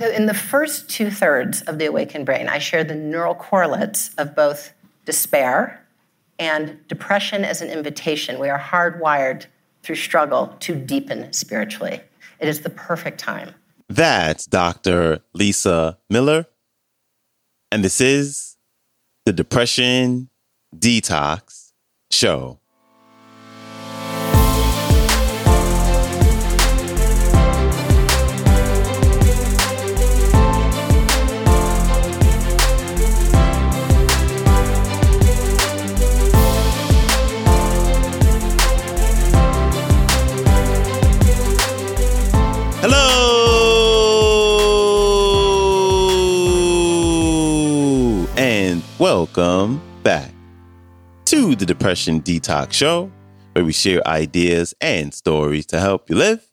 So, in the first two thirds of the awakened brain, I share the neural correlates of both despair and depression as an invitation. We are hardwired through struggle to deepen spiritually. It is the perfect time. That's Dr. Lisa Miller. And this is the Depression Detox Show. The Depression Detox Show, where we share ideas and stories to help you live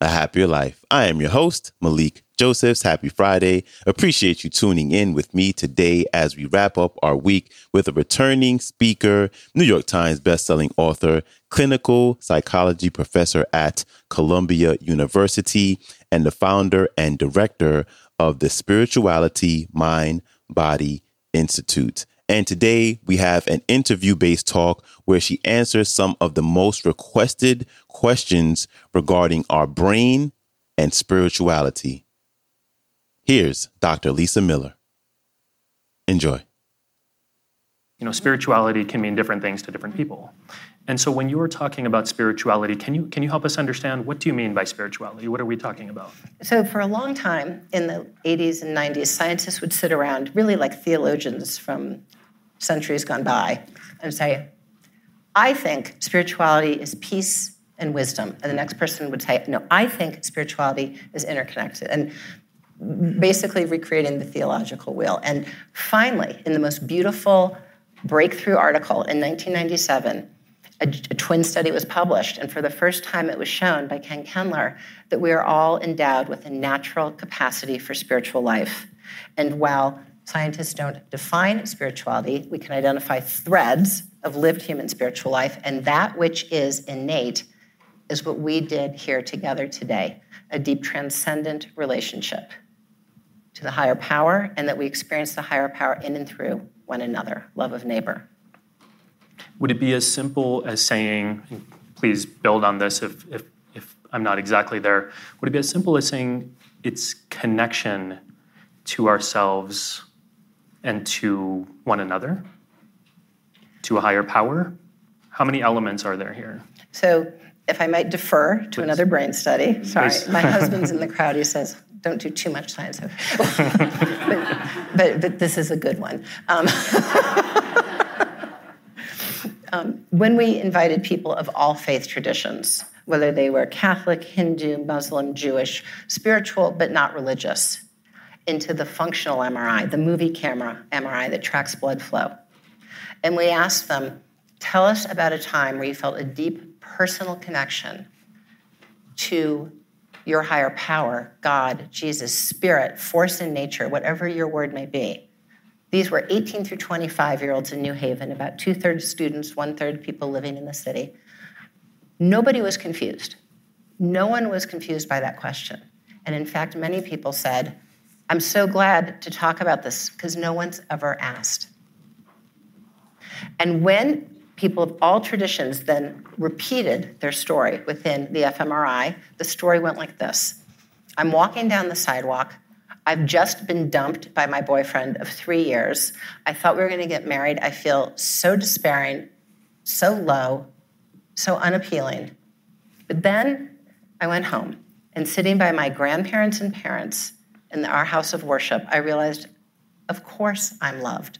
a happier life. I am your host, Malikee Josephs. Happy Friday. Appreciate you tuning in with me today as we wrap up our week with a returning speaker, New York Times bestselling author, clinical psychology professor at Columbia University, and the founder and director of the Spirituality Mind Body Institute. And today we have an interview based talk where she answers some of the most requested questions regarding our brain and spirituality. Here's Dr. Lisa Miller. Enjoy. You know, spirituality can mean different things to different people. And so when you were talking about spirituality, can you can you help us understand what do you mean by spirituality? What are we talking about? So for a long time in the 80s and 90s, scientists would sit around really like theologians from centuries gone by and say, I think spirituality is peace and wisdom. And the next person would say, No, I think spirituality is interconnected. And basically recreating the theological wheel. And finally, in the most beautiful breakthrough article in 1997, a, a, twin study was published, and for the first time, it was shown by Ken Kendler that we are all endowed with a natural capacity for spiritual life. And while scientists don't define spirituality, we can identify threads of lived human spiritual life, and that which is innate is what we did here together today a deep transcendent relationship to the higher power, and that we experience the higher power in and through one another love of neighbor. Would it be as simple as saying, please build on this if, if, if I'm not exactly there, would it be as simple as saying it's connection to ourselves and to one another, to a higher power? How many elements are there here? So, if I might defer to Please. another brain study, sorry, Please. my husband's in the crowd. He says, don't do too much science. but, but, but, this is a good one. Um, um, when we invited people of all faith traditions, whether they were Catholic, Hindu, Muslim, Jewish, spiritual, but not religious, into the functional MRI, the movie camera MRI that tracks blood flow. And we asked them, tell us about a time where you felt a deep personal connection to your higher power, God, Jesus, Spirit, force in nature, whatever your word may be. These were 18 through 25 year olds in New Haven, about two thirds students, one third people living in the city. Nobody was confused. No one was confused by that question. And in fact, many people said, I'm so glad to talk about this because no one's ever asked. And when people of all traditions then repeated their story within the fMRI, the story went like this I'm walking down the sidewalk. I've just been dumped by my boyfriend of three years. I thought we were going to get married. I feel so despairing, so low, so unappealing. But then I went home, and sitting by my grandparents and parents in our house of worship, I realized, of course, I'm loved.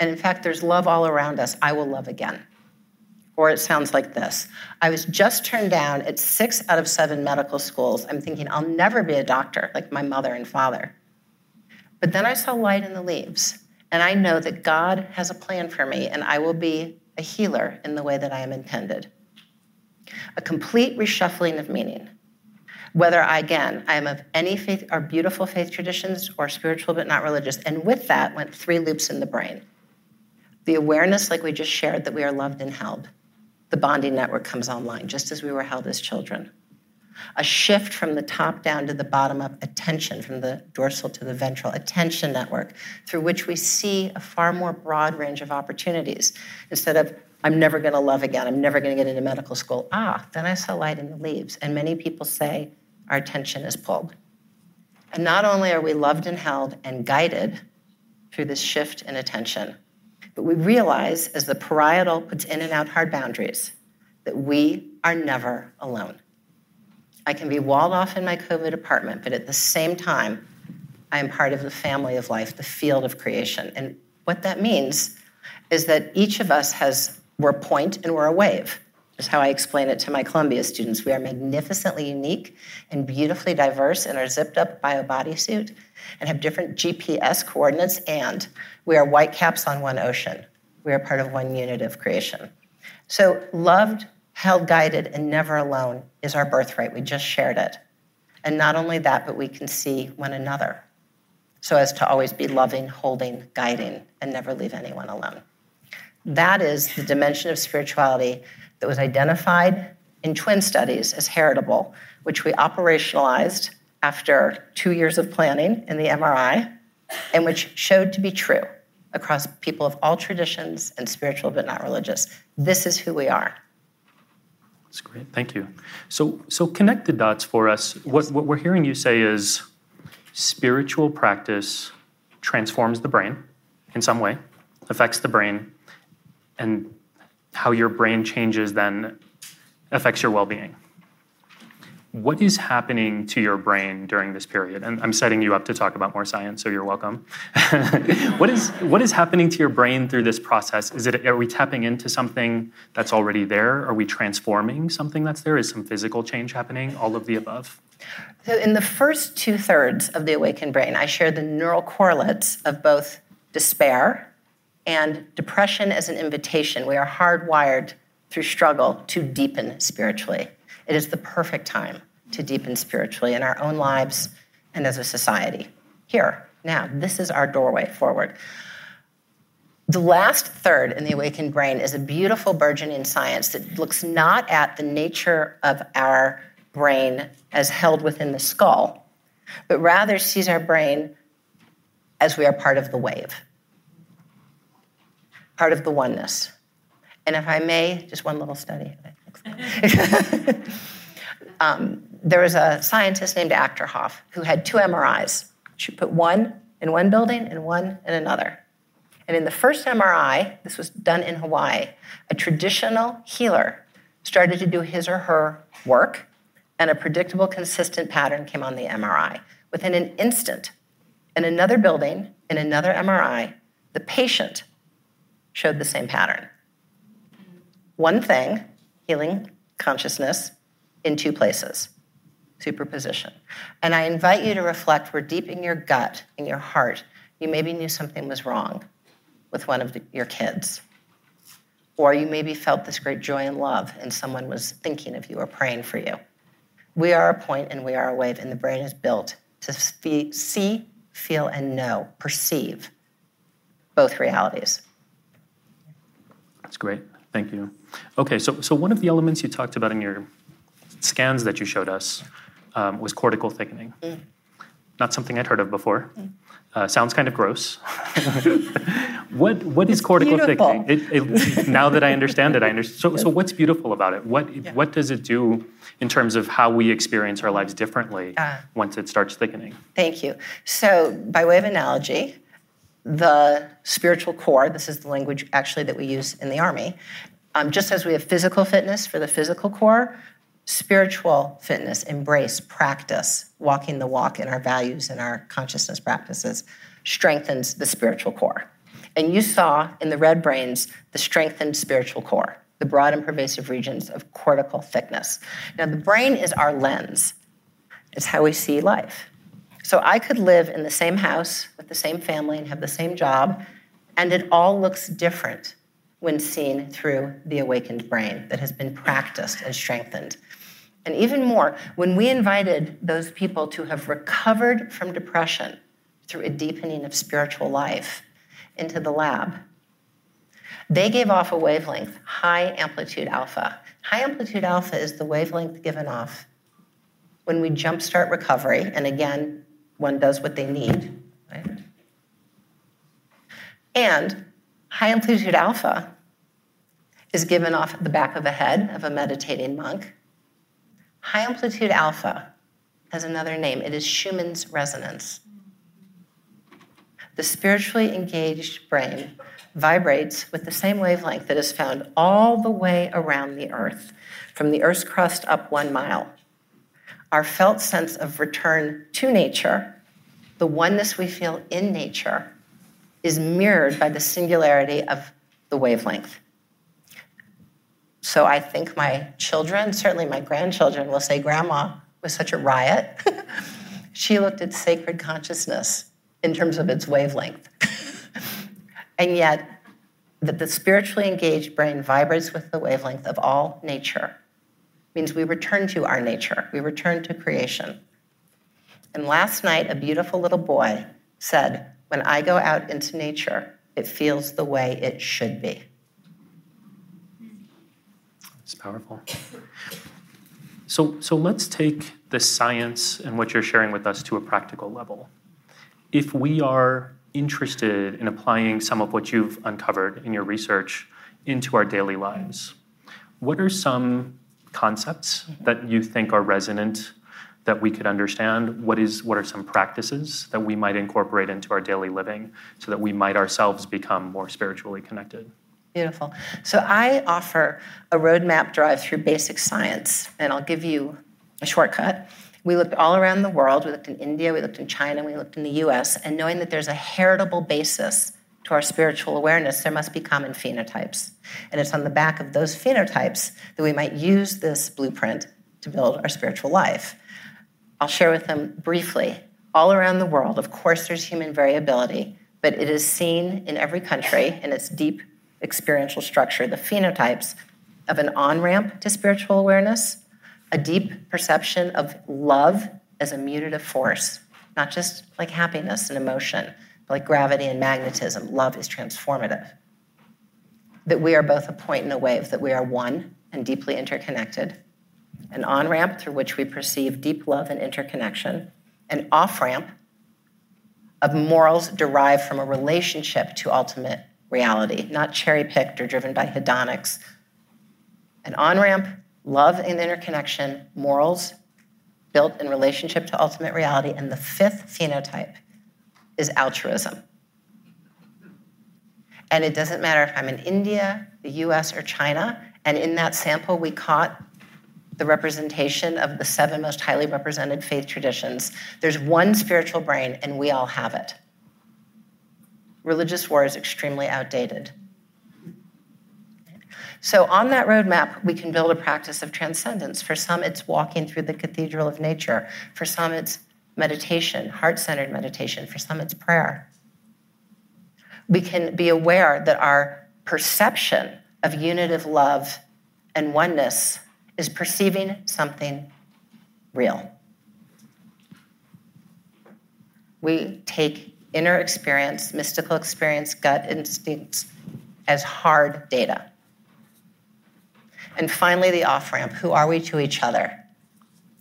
And in fact, there's love all around us. I will love again. Or it sounds like this I was just turned down at six out of seven medical schools. I'm thinking, I'll never be a doctor like my mother and father. But then I saw light in the leaves, and I know that God has a plan for me, and I will be a healer in the way that I am intended. A complete reshuffling of meaning. Whether I, again, I am of any faith or beautiful faith traditions or spiritual but not religious. And with that went three loops in the brain. The awareness, like we just shared, that we are loved and held the bonding network comes online, just as we were held as children. a shift from the top down to the bottom up attention, from the dorsal to the ventral attention network, through which we see a far more broad range of opportunities. Instead of, I'm never going to love again, I'm never going to get into medical school. Ah, then I saw light in the leaves. And many people say our attention is pulled. And not only are we loved and held and guided through this shift in attention, but we realize as the parietal puts in and out hard boundaries that we are never alone. I can be walled off in my COVID apartment, but at the same time, I am part of the family of life, the field of creation. And what that means is that each of us has, we're a point and we're a wave. Is how I explain it to my Columbia students. We are magnificently unique and beautifully diverse in our zipped up bio bodysuit and have different GPS coordinates, and we are white caps on one ocean. We are part of one unit of creation. So, loved, held, guided, and never alone is our birthright. We just shared it. And not only that, but we can see one another so as to always be loving, holding, guiding, and never leave anyone alone. That is the dimension of spirituality that was identified in twin studies as heritable, which we operationalized after two years of planning in the MRI, and which showed to be true across people of all traditions and spiritual but not religious. This is who we are. That's great. Thank you. So, so connect the dots for us. What, what we're hearing you say is spiritual practice transforms the brain in some way, affects the brain, and how your brain changes then affects your well being. What is happening to your brain during this period? And I'm setting you up to talk about more science, so you're welcome. what, is, what is happening to your brain through this process? Is it, are we tapping into something that's already there? Are we transforming something that's there? Is some physical change happening? All of the above? So, in the first two thirds of the awakened brain, I share the neural correlates of both despair and depression as an invitation. We are hardwired through struggle to deepen spiritually. It is the perfect time to deepen spiritually in our own lives and as a society. Here, now, this is our doorway forward. The last third in the awakened brain is a beautiful burgeoning science that looks not at the nature of our brain as held within the skull, but rather sees our brain as we are part of the wave part of the oneness. And if I may, just one little study. um, there was a scientist named Achterberg who had two MRIs. She put one in one building and one in another. And in the first MRI, this was done in Hawaii, a traditional healer started to do his or her work, and a predictable, consistent pattern came on the MRI. Within an instant, in another building, in another MRI, the patient showed the same pattern. One thing, healing consciousness, in two places, superposition. And I invite you to reflect where deep in your gut, in your heart, you maybe knew something was wrong with one of the, your kids. Or you maybe felt this great joy and love, and someone was thinking of you or praying for you. We are a point and we are a wave, and the brain is built to see, feel, and know, perceive both realities. That's great. Thank you. Okay, so, so one of the elements you talked about in your scans that you showed us um, was cortical thickening. Mm. Not something I'd heard of before. Mm. Uh, sounds kind of gross. what what is cortical beautiful. thickening? It, it, now that I understand it, I understand. So, so what's beautiful about it? What yeah. what does it do in terms of how we experience our lives differently uh, once it starts thickening? Thank you. So, by way of analogy, the spiritual core, this is the language actually that we use in the Army, um, just as we have physical fitness for the physical core, spiritual fitness, embrace, practice, walking the walk in our values and our consciousness practices strengthens the spiritual core. And you saw in the red brains the strengthened spiritual core, the broad and pervasive regions of cortical thickness. Now, the brain is our lens, it's how we see life. So I could live in the same house with the same family and have the same job, and it all looks different when seen through the awakened brain that has been practiced and strengthened. And even more, when we invited those people to have recovered from depression through a deepening of spiritual life into the lab, they gave off a wavelength, high amplitude alpha. High amplitude alpha is the wavelength given off when we jumpstart recovery, and again, one does what they need, right? And high amplitude alpha is given off the back of the head of a meditating monk. High amplitude alpha has another name. It is Schumann's resonance. The spiritually engaged brain vibrates with the same wavelength that is found all the way around the earth, from the earth's crust up one mile. Our felt sense of return to nature, the oneness we feel in nature, is mirrored by the singularity of the wavelength. So I think my children, certainly my grandchildren, will say, Grandma was such a riot. she looked at sacred consciousness in terms of its wavelength. and yet, that the spiritually engaged brain vibrates with the wavelength of all nature means we return to our nature, we return to creation. And last night, a beautiful little boy said, When I go out into nature, it feels the way it should be. It's powerful. So, so let's take the science and what you're sharing with us to a practical level. If we are interested in applying some of what you've uncovered in your research into our daily lives, what are some concepts mm-hmm. that you think are resonant that we could understand? What is what are some practices that we might incorporate into our daily living so that we might ourselves become more spiritually connected? Beautiful. So I offer a roadmap drive through basic science, and I'll give you a shortcut. We looked all around the world. We looked in India, we looked in China, we looked in the US, and knowing that there's a heritable basis to our spiritual awareness, there must be common phenotypes. And it's on the back of those phenotypes that we might use this blueprint to build our spiritual life. I'll share with them briefly. All around the world, of course, there's human variability, but it is seen in every country in its deep experiential structure, the phenotypes of an on ramp to spiritual awareness, a deep perception of love as a mutative force, not just like happiness and emotion, like gravity and magnetism. Love is transformative. That we are both a point and a wave, that we are one and deeply interconnected. An on ramp through which we perceive deep love and interconnection, an off ramp of morals derived from a relationship to ultimate reality, not cherry picked or driven by hedonics. An on ramp, love and interconnection, morals built in relationship to ultimate reality. And the fifth phenotype is altruism. And it doesn't matter if I'm in India, the US, or China, and in that sample we caught the representation of the seven most highly represented faith traditions. There's one spiritual brain, and we all have it religious war is extremely outdated. So, on that roadmap, we can build a practice of transcendence. For some, it's walking through the cathedral of nature. For some, it's meditation, heart centered meditation. For some, it's prayer. We can be aware that our perception of unitive love and oneness is perceiving something real. We take inner experience, mystical experience, gut instincts as hard data. And finally, the off ramp who are we to each other?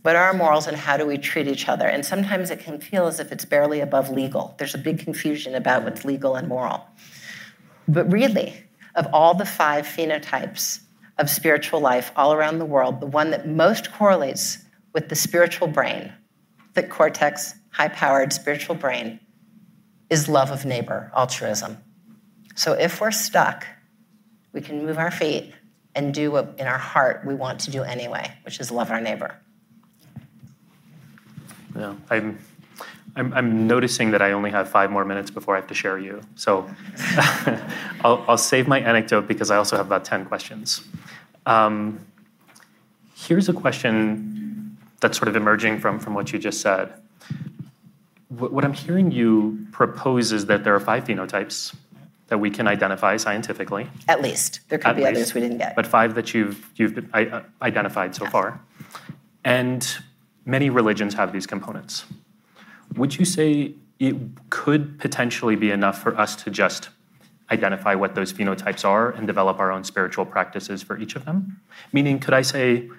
Are our morals and how do we treat each other? And sometimes it can feel as if it's barely above legal. There's a big confusion about what's legal and moral. But really, of all the five phenotypes of spiritual life all around the world, the one that most correlates with the spiritual brain, the cortex, high powered spiritual brain, is love of neighbor, altruism. So if we're stuck, we can move our feet and do what in our heart we want to do anyway, which is love our neighbor. Yeah, I'm, I'm, I'm noticing that I only have five more minutes before I have to share you. So I'll, I'll save my anecdote because I also have about 10 questions. Um, here's a question that's sort of emerging from, from what you just said. What I'm hearing you propose is that there are five phenotypes that we can identify scientifically. At least. There could At be least, others we didn't get, but five that you've you've uh, identified so far, and many religions have these components. Would you say it could potentially be enough for us to just identify what those phenotypes are and develop our own spiritual practices for each of them? Meaning, could I say,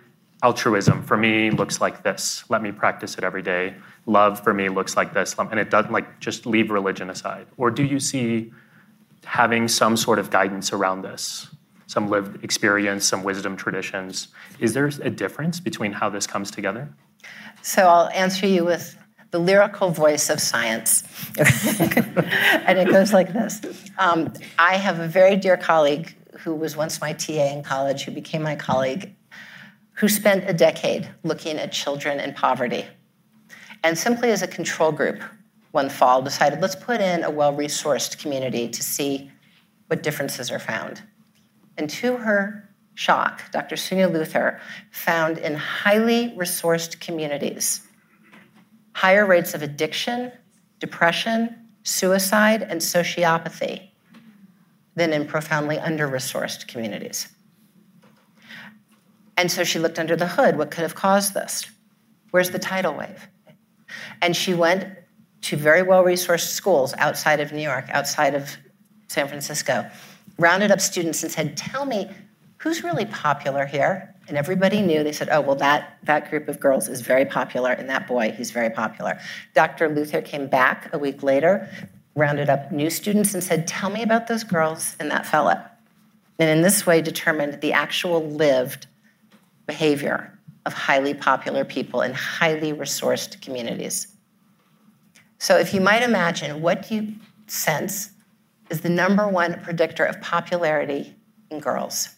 altruism for me looks like this. Let me practice it every day. Love for me looks like this. And it doesn't like just leave religion aside. Or do you see having some sort of guidance around this? Some lived experience, some wisdom traditions. Is there a difference between how this comes together? So I'll answer you with the lyrical voice of science. and it goes like this um, I have a very dear colleague who was once my TA in college, who became my colleague, who spent a decade looking at children in poverty. And simply as a control group, one fall decided let's put in a well resourced community to see what differences are found. And to her shock, Dr. Suniya Luthar found in highly resourced communities higher rates of addiction, depression, suicide, and sociopathy than in profoundly under resourced communities. And so she looked under the hood. What could have caused this? Where's the tidal wave? And she went to very well resourced schools outside of New York, outside of San Francisco, rounded up students and said, Tell me, who's really popular here? And everybody knew. They said, Oh, well, that, that group of girls is very popular, and that boy, he's very popular. Dr. Luthar came back a week later, rounded up new students, and said, Tell me about those girls and that fella. And in this way, determined the actual lived behavior of highly popular people in highly resourced communities. So, if you might imagine, what do you sense is the number one predictor of popularity in girls?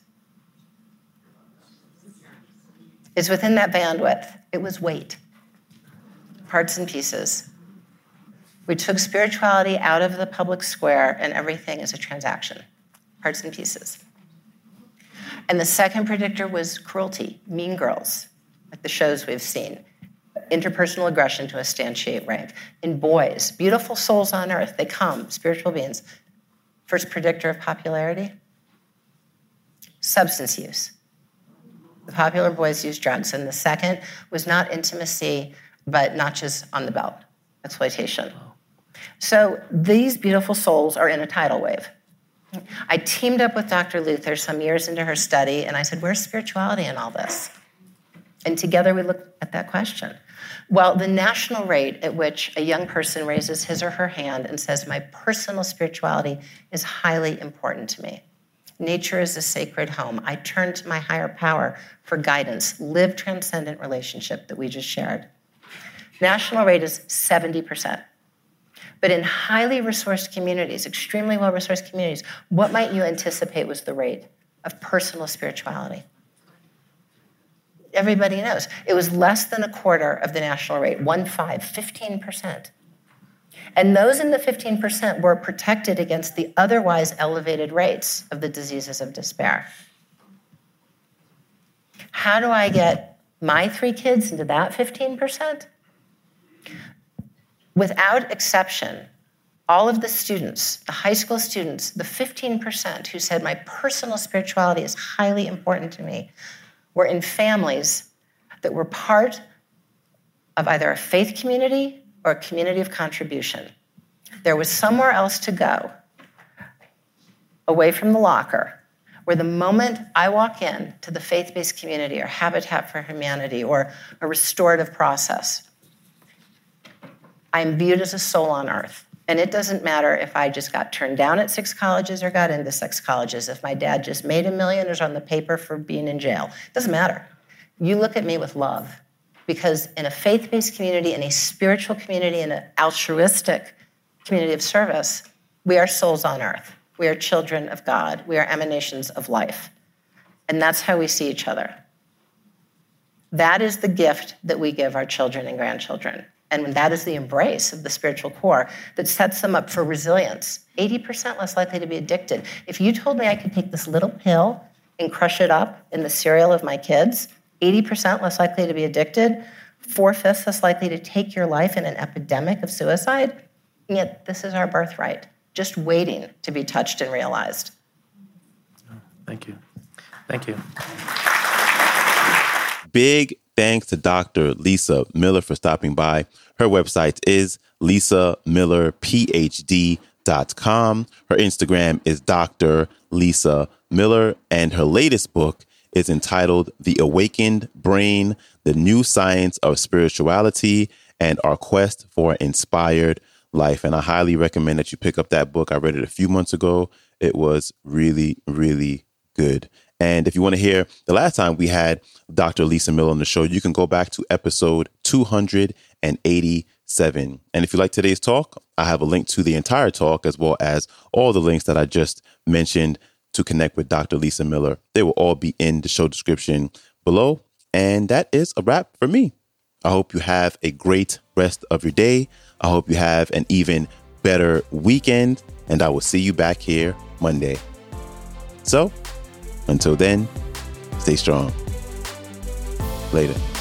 Is within that bandwidth. It was weight, parts and pieces. We took spirituality out of the public square, and everything is a transaction, parts and pieces. And the second predictor was cruelty, mean girls, like the shows we've seen, interpersonal aggression to instantiate rank. In boys, beautiful souls on earth, they come, spiritual beings. First predictor of popularity substance use. The popular boys use drugs. And the second was not intimacy, but notches on the belt, exploitation. So these beautiful souls are in a tidal wave. I teamed up with Dr. Luthar some years into her study, and I said, Where's spirituality in all this? And together we looked at that question. Well, the national rate at which a young person raises his or her hand and says, My personal spirituality is highly important to me. Nature is a sacred home. I turn to my higher power for guidance. Live transcendent relationship that we just shared. National rate is 70%. But in highly resourced communities, extremely well resourced communities, what might you anticipate was the rate of personal spirituality? Everybody knows. It was less than a quarter of the national rate, one five, 15%. And those in the 15% were protected against the otherwise elevated rates of the diseases of despair. How do I get my three kids into that 15%? Without exception, all of the students, the high school students, the 15% who said, My personal spirituality is highly important to me, were in families that were part of either a faith community or a community of contribution. There was somewhere else to go, away from the locker, where the moment I walk in to the faith based community or Habitat for Humanity or a restorative process, I'm viewed as a soul on earth. And it doesn't matter if I just got turned down at six colleges or got into six colleges, if my dad just made a million or on the paper for being in jail. It doesn't matter. You look at me with love. Because in a faith based community, in a spiritual community, in an altruistic community of service, we are souls on earth. We are children of God. We are emanations of life. And that's how we see each other. That is the gift that we give our children and grandchildren. And that is the embrace of the spiritual core that sets them up for resilience. 80% less likely to be addicted. If you told me I could take this little pill and crush it up in the cereal of my kids, 80% less likely to be addicted, four fifths less likely to take your life in an epidemic of suicide, and yet this is our birthright, just waiting to be touched and realized. Thank you. Thank you. Big thanks to Dr. Lisa Miller for stopping by. Her website is lisamillerphd.com. Her Instagram is Dr. Lisa Miller, and her latest book is entitled The Awakened Brain The New Science of Spirituality and Our Quest for Inspired Life. And I highly recommend that you pick up that book. I read it a few months ago. It was really, really good. And if you want to hear the last time we had Dr. Lisa Miller on the show, you can go back to episode 287. And if you like today's talk, I have a link to the entire talk as well as all the links that I just mentioned to connect with Dr. Lisa Miller. They will all be in the show description below. And that is a wrap for me. I hope you have a great rest of your day. I hope you have an even better weekend. And I will see you back here Monday. So, until then, stay strong. Later.